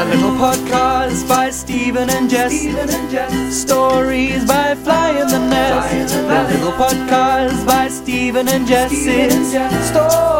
A little podcast by Stephen and Jess. Stories by Fly in the Nest. The little podcast by Stephen and Jess. It's stories.